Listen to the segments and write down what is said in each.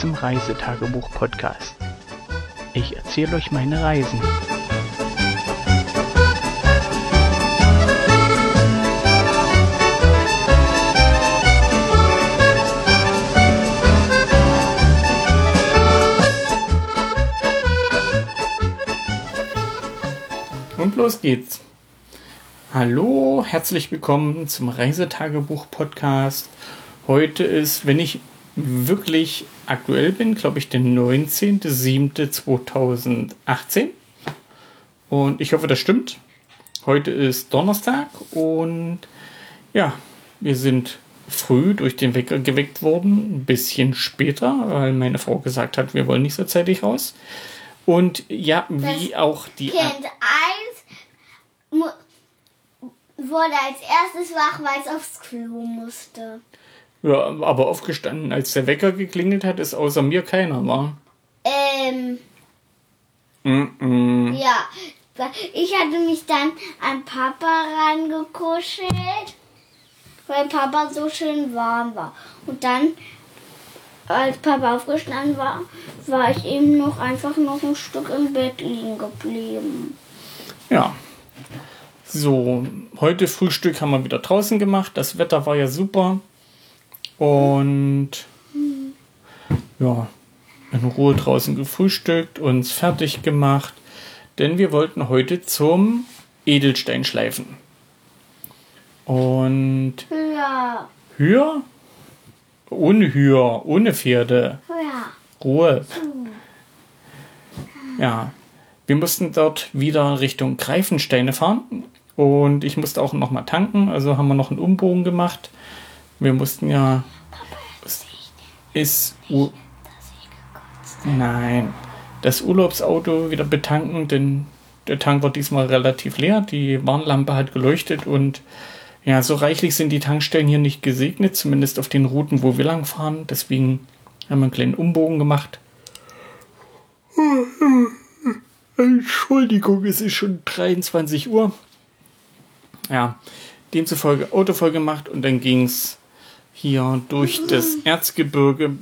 Zum Reisetagebuch-Podcast. Ich erzähle euch meine Reisen. Und los geht's. Hallo, herzlich willkommen zum Reisetagebuch-Podcast. Heute ist, wenn ich wirklich aktuell bin, glaube ich, der 19.07.2018. Und ich hoffe, das stimmt. Heute ist Donnerstag und ja, wir sind früh durch den Wecker geweckt worden, ein bisschen später, weil meine Frau gesagt hat, wir wollen nicht so zeitig raus. Und ja, wie Das auch die. Kind 1 wurde als erstes wach, weil es aufs Klo musste. Ja, aber aufgestanden, als der Wecker geklingelt hat, ist außer mir keiner war. Ähm, Mm -mm. ja. Ich hatte mich dann an Papa rangekuschelt, weil Papa so schön warm war. Und dann, als Papa aufgestanden war, war ich eben noch einfach noch ein Stück im Bett liegen geblieben. Ja. So, heute Frühstück haben wir wieder draußen gemacht. Das Wetter war ja super. Und ja, in Ruhe draußen gefrühstückt, uns fertig gemacht. Denn wir wollten heute zum Edelstein schleifen. Und Ja, Hür? Ohne Hür, ohne Pferde. ja. Ruhe. Ja, wir mussten dort wieder Richtung Greifensteine fahren und ich musste auch noch mal tanken, also haben wir noch einen Umbogen gemacht. Wir mussten ja ist U Nein, das Urlaubsauto wieder betanken, denn der Tank war diesmal relativ leer, die Warnlampe hat geleuchtet und ja, so reichlich sind die Tankstellen hier nicht gesegnet, zumindest auf den Routen, wo wir lang fahren. Deswegen haben wir einen kleinen Umbogen gemacht. Entschuldigung, es ist schon 23 Uhr. Ja, demzufolge Auto voll gemacht und dann ging es hier durch das Erzgebirge.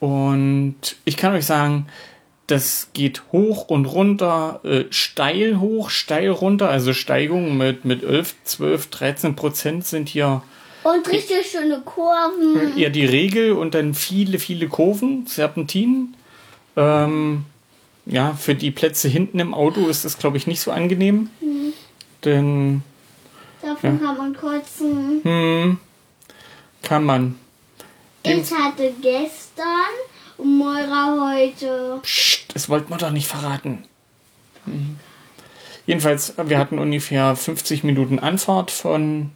Und ich kann euch sagen, das geht hoch und runter, äh, steil hoch, steil runter, also Steigungen mit, mit 11, 12, 13 Prozent sind hier Und richtig schöne Kurven. eher die Regel und dann viele, viele Kurven, Serpentinen. Ähm, ja, für die Plätze hinten im Auto ist das, glaube ich, nicht so angenehm. Denn Davon kann man kurzen. hm, kann man. Dem, Ich hatte gestern und Moira heute. Psst, das wollten wir doch nicht verraten. Hm. Jedenfalls, wir hatten ungefähr 50 Minuten Anfahrt von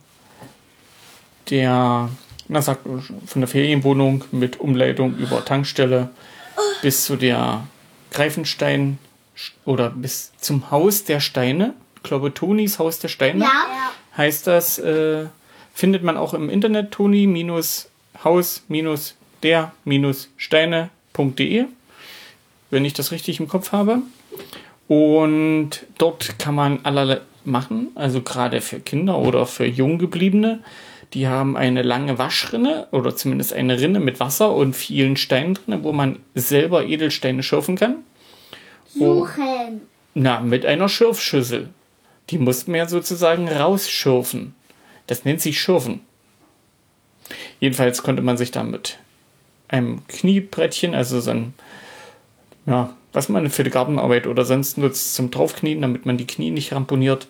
der, na sag, von der Ferienwohnung mit Umleitung über Tankstelle bis zu der Greifenstein oder bis zum Haus der Steine. Ich glaube, Tonis Haus der Steine Ja. Heißt das, äh, findet man auch im Internet toni-haus-der-steine.de, wenn ich das richtig im Kopf habe. Und dort kann man allerlei machen, also gerade für Kinder oder für Junggebliebene. Die haben eine lange Waschrinne oder zumindest eine Rinne mit Wasser und vielen Steinen drin, wo man selber Edelsteine schürfen kann. Suchen. Na, mit einer Schürfschüssel. Die mussten wir sozusagen rausschürfen. Das nennt sich Schürfen. Jedenfalls konnte man sich da mit einem Kniebrettchen, also so ein, ja, was man für die Gartenarbeit oder sonst nutzt zum Draufknien, damit man die Knie nicht ramponiert,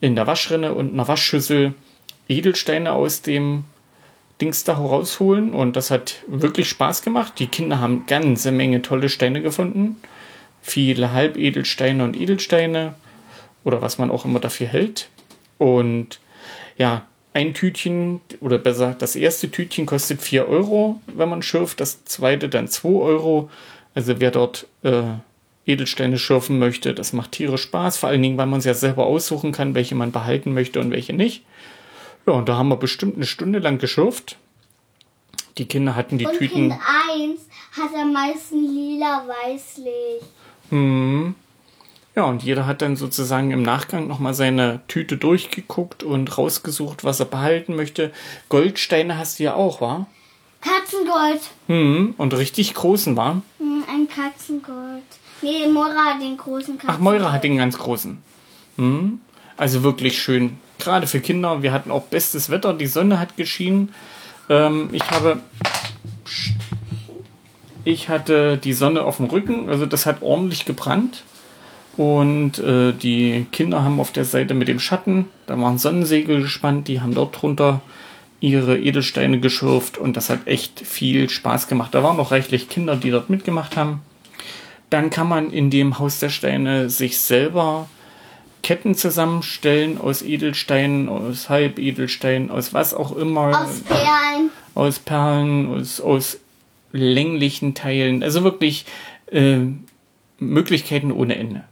in der Waschrinne und einer Waschschüssel Edelsteine aus dem Dings da rausholen. Und das hat wirklich Spaß gemacht. Die Kinder haben ganze Menge tolle Steine gefunden. Viele Halbedelsteine und Edelsteine oder was man auch immer dafür hält. Und ja, ein Tütchen oder besser, das erste Tütchen kostet 4 Euro, wenn man schürft, das zweite dann 2 Euro. Also wer dort äh, Edelsteine schürfen möchte, das macht tierisch Spaß, vor allen Dingen, weil man es ja selber aussuchen kann, welche man behalten möchte und welche nicht. Ja, und da haben wir bestimmt eine Stunde lang geschürft. Die Kinder hatten die Und Tüten. Kind 1 hat am meisten lila-weißlich. Hm. Ja, und jeder hat dann sozusagen im Nachgang nochmal seine Tüte durchgeguckt und rausgesucht, was er behalten möchte. Goldsteine hast du ja auch, wa? Katzengold. Hm, und richtig großen war. Hm, ein Katzengold. Nee, Moira hat den großen Katzengold. Ach, Moira hat den ganz großen. Hm, also wirklich schön. Gerade für Kinder. Wir hatten auch bestes Wetter. Die Sonne hat geschienen. Ähm, ich habe. Ich hatte die Sonne auf dem Rücken. Also das hat ordentlich gebrannt. Und äh, die Kinder haben auf der Seite mit dem Schatten, da waren Sonnensegel gespannt, die haben dort drunter ihre Edelsteine geschürft und das hat echt viel Spaß gemacht. Da waren noch reichlich Kinder, die dort mitgemacht haben. Dann kann man in dem Haus der Steine sich selber Ketten zusammenstellen aus Edelsteinen, aus Halbedelsteinen, aus was auch immer. Aus Perlen. Aus Perlen, aus, aus länglichen Teilen. Also wirklich äh, Möglichkeiten ohne Ende.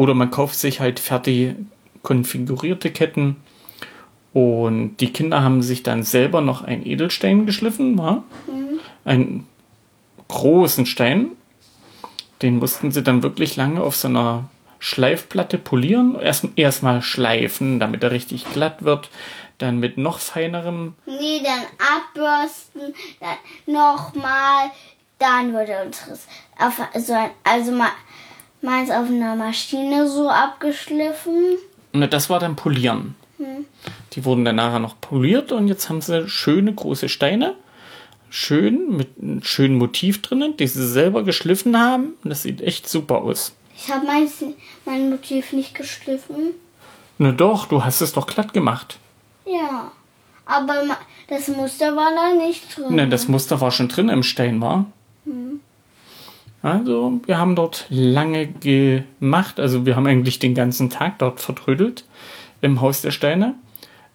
Oder man kauft sich halt fertig konfigurierte Ketten. Und die Kinder haben sich dann selber noch einen Edelstein geschliffen, wa? Mhm. einen großen Stein. Den mussten sie dann wirklich lange auf so einer Schleifplatte polieren. Erst erstmal schleifen, damit er richtig glatt wird. Dann mit noch feinerem. Nee, dann abbürsten, dann nochmal, dann wird er uns also, also mal meins auf einer Maschine so abgeschliffen. Na, das war dann Polieren. Hm. Die wurden dann nachher noch poliert und jetzt haben sie schöne große Steine. Schön, mit einem schönen Motiv drinnen, die sie selber geschliffen haben. Und das sieht echt super aus. Ich habe mein, mein Motiv nicht geschliffen. Na doch, du hast es doch glatt gemacht. Ja, aber das Muster war da nicht drin. Ne, das Muster war schon drin im Stein, war. Hm. Also, wir haben dort lange gemacht. Also, wir haben eigentlich den ganzen Tag dort vertrödelt im Haus der Steine.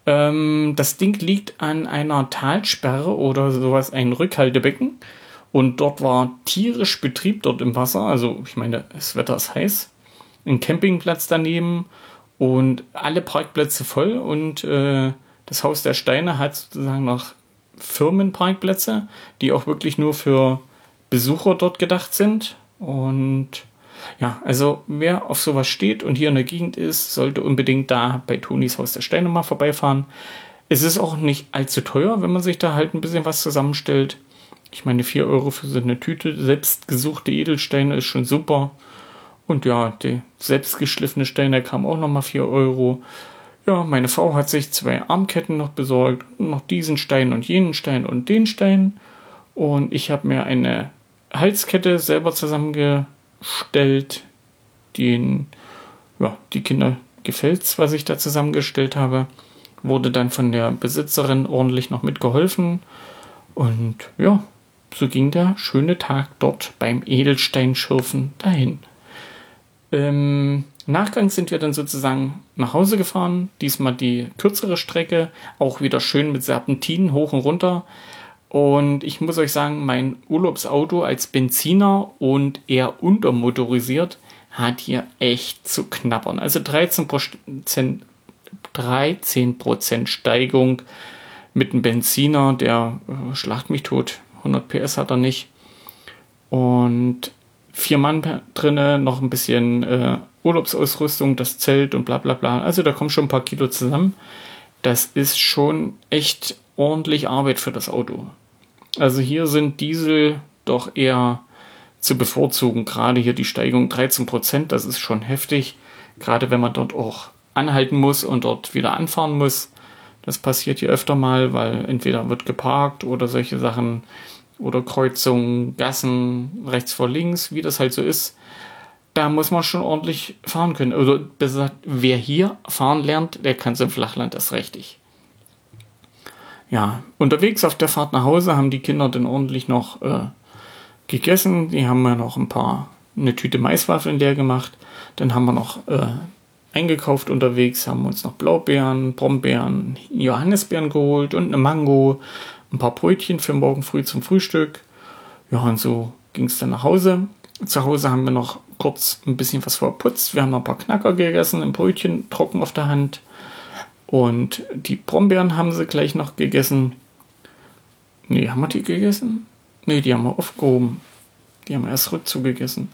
Ähm, das Ding liegt an einer Talsperre oder sowas, ein Rückhaltebecken. Und dort war tierisch Betrieb dort im Wasser. Also, ich meine, das Wetter ist heiß. Ein Campingplatz daneben und alle Parkplätze voll. Und äh, das Haus der Steine hat sozusagen noch Firmenparkplätze, die auch wirklich nur für Besucher dort gedacht sind. Und ja, also wer auf sowas steht und hier in der Gegend ist, sollte unbedingt da bei Tonis Haus der Steine mal vorbeifahren. Es ist auch nicht allzu teuer, wenn man sich da halt ein bisschen was zusammenstellt. Ich meine, 4 Euro für so eine Tüte selbstgesuchte Edelsteine ist schon super. Und ja, die selbstgeschliffene Steine kam auch nochmal 4 Euro. Ja, meine Frau hat sich zwei Armketten noch besorgt, noch diesen Stein und jenen Stein und den Stein. Und ich habe mir eine Halskette selber zusammengestellt. Den, ja, die Kinder gefällt's, was ich da zusammengestellt habe. Wurde dann von der Besitzerin ordentlich noch mitgeholfen. Und ja, so ging der schöne Tag dort beim Edelsteinschürfen dahin. Im Nachgang sind wir dann sozusagen nach Hause gefahren. Diesmal die kürzere Strecke, auch wieder schön mit Serpentinen hoch und runter. Und ich muss euch sagen, mein Urlaubsauto als Benziner und eher untermotorisiert hat hier echt zu knabbern. Also 13%, 13 Steigung mit einem Benziner, der äh, schlacht mich tot. 100 PS hat er nicht. Und vier Mann drinnen, noch ein bisschen äh, Urlaubsausrüstung, das Zelt und bla bla bla. Also da kommen schon ein paar Kilo zusammen. Das ist schon echt ordentlich Arbeit für das Auto. Also hier sind Diesel doch eher zu bevorzugen. Gerade hier die Steigung 13 Prozent, das ist schon heftig. Gerade wenn man dort auch anhalten muss und dort wieder anfahren muss. Das passiert hier öfter mal, weil entweder wird geparkt oder solche Sachen oder Kreuzungen, Gassen, rechts vor links, wie das halt so ist. Da muss man schon ordentlich fahren können. Oder besser, wer hier fahren lernt, der kann es im Flachland das richtig ja, unterwegs auf der Fahrt nach Hause haben die Kinder dann ordentlich noch äh, gegessen. Die haben mir noch ein paar, eine Tüte Maiswaffeln leer gemacht. Dann haben wir noch äh, eingekauft unterwegs, haben uns noch Blaubeeren, Brombeeren, Johannisbeeren geholt und eine Mango, ein paar Brötchen für morgen früh zum Frühstück. Ja, und so ging es dann nach Hause. Zu Hause haben wir noch kurz ein bisschen was verputzt. Wir haben noch ein paar Knacker gegessen, ein Brötchen trocken auf der Hand. Und die Brombeeren haben sie gleich noch gegessen. Nee, haben wir die gegessen? Nee, die haben wir aufgehoben. Die haben wir erst rückzu gegessen.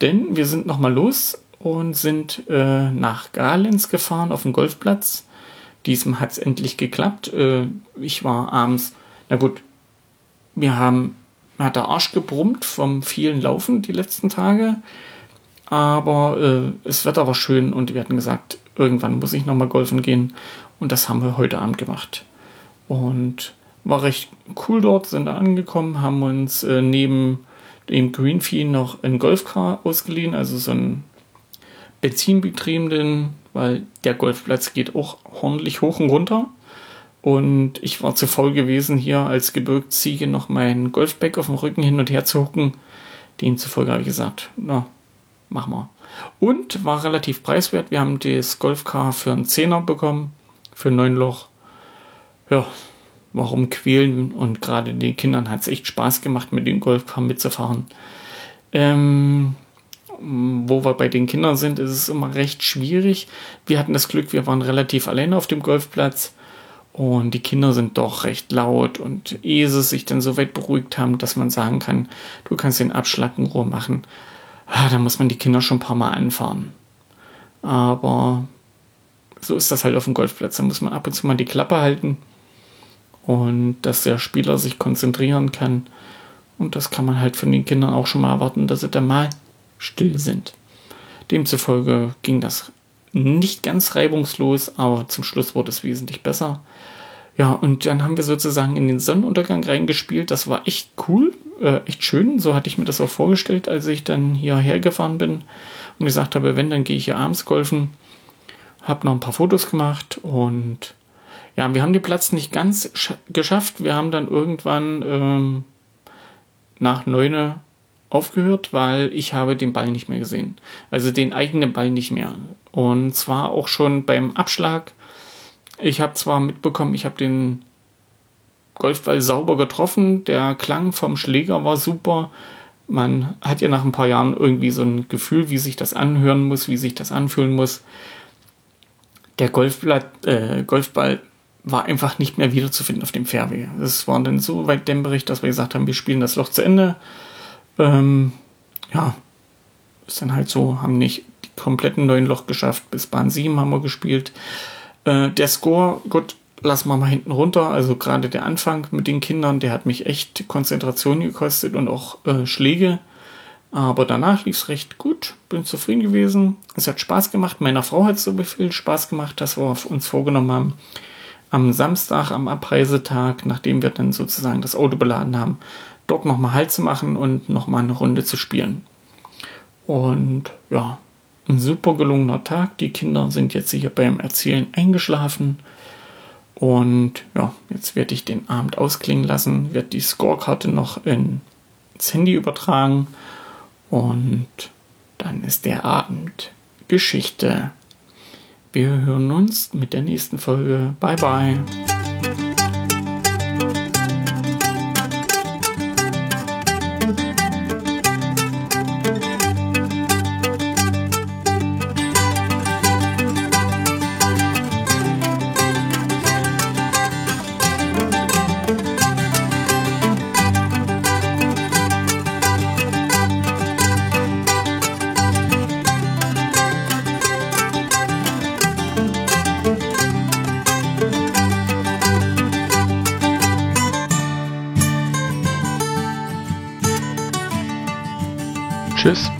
Denn wir sind nochmal los und sind äh, nach Galens gefahren auf den Golfplatz. Diesem hat es endlich geklappt. Äh, ich war abends, na gut, wir haben, hat der Arsch gebrummt vom vielen Laufen die letzten Tage. Aber äh, das Wetter war schön und wir hatten gesagt, irgendwann muss ich nochmal golfen gehen. Und das haben wir heute Abend gemacht. Und war recht cool dort, sind da angekommen, haben uns äh, neben dem Greenfee noch ein Golfcar ausgeliehen, also so einen benzinbetriebenen, weil der Golfplatz geht auch ordentlich hoch und runter. Und ich war zu faul gewesen, hier als Gebirgsziege noch meinen Golfbag auf dem Rücken hin und her zu hucken. Demzufolge habe ich gesagt, na, mach mal. Und war relativ preiswert. Wir haben das Golfcar für einen Zehner bekommen, für ein neun Loch. Ja, warum quälen? Und gerade den Kindern hat es echt Spaß gemacht, mit dem Golfcar mitzufahren. Ähm, wo wir bei den Kindern sind, ist es immer recht schwierig. Wir hatten das Glück, wir waren relativ alleine auf dem Golfplatz. Und die Kinder sind doch recht laut und ehe sie sich dann so weit beruhigt haben, dass man sagen kann, du kannst den Abschlag in Ruhe machen, da muss man die Kinder schon ein paar Mal anfahren. Aber so ist das halt auf dem Golfplatz. Da muss man ab und zu mal die Klappe halten und dass der Spieler sich konzentrieren kann. Und das kann man halt von den Kindern auch schon mal erwarten, dass sie dann mal still sind. Demzufolge ging das nicht ganz reibungslos, aber zum Schluss wurde es wesentlich besser. Ja, und dann haben wir sozusagen in den Sonnenuntergang reingespielt. Das war echt cool, äh, echt schön. So hatte ich mir das auch vorgestellt, als ich dann hierher gefahren bin und gesagt habe, wenn, dann gehe ich hier abends golfen. Hab noch ein paar Fotos gemacht und ja, wir haben den Platz nicht ganz geschafft. Wir haben dann irgendwann ähm, nach neune aufgehört, weil ich habe den Ball nicht mehr gesehen. Also den eigenen Ball nicht mehr. Und zwar auch schon beim Abschlag. Ich habe zwar mitbekommen, ich habe den Golfball sauber getroffen, der Klang vom Schläger war super. Man hat ja nach ein paar Jahren irgendwie so ein Gefühl, wie sich das anhören muss, wie sich das anfühlen muss. Der Golfball, äh, Golfball war einfach nicht mehr wiederzufinden auf dem Fairway. Es war dann so weit dämmerig, dass wir gesagt haben, wir spielen das Loch zu Ende. Ähm, ja, ist dann halt so, haben nicht die kompletten neuen Loch geschafft. Bis Bahn 7 haben wir gespielt. Äh, der Score, gut, lassen wir mal hinten runter. Also gerade der Anfang mit den Kindern, der hat mich echt Konzentration gekostet und auch äh, Schläge. Aber danach lief es recht gut, bin zufrieden gewesen. Es hat Spaß gemacht. Meiner Frau hat so viel Spaß gemacht, dass wir uns vorgenommen haben, am Samstag, am Abreisetag, nachdem wir dann sozusagen das Auto beladen haben, dort nochmal Halt zu machen und nochmal eine Runde zu spielen. Und ja, ein super gelungener Tag. Die Kinder sind jetzt hier beim Erzählen eingeschlafen. Und ja, jetzt werde ich den Abend ausklingen lassen, werde die Scorekarte noch ins Handy übertragen und dann ist der Abend Geschichte. Wir hören uns mit der nächsten Folge. Bye bye.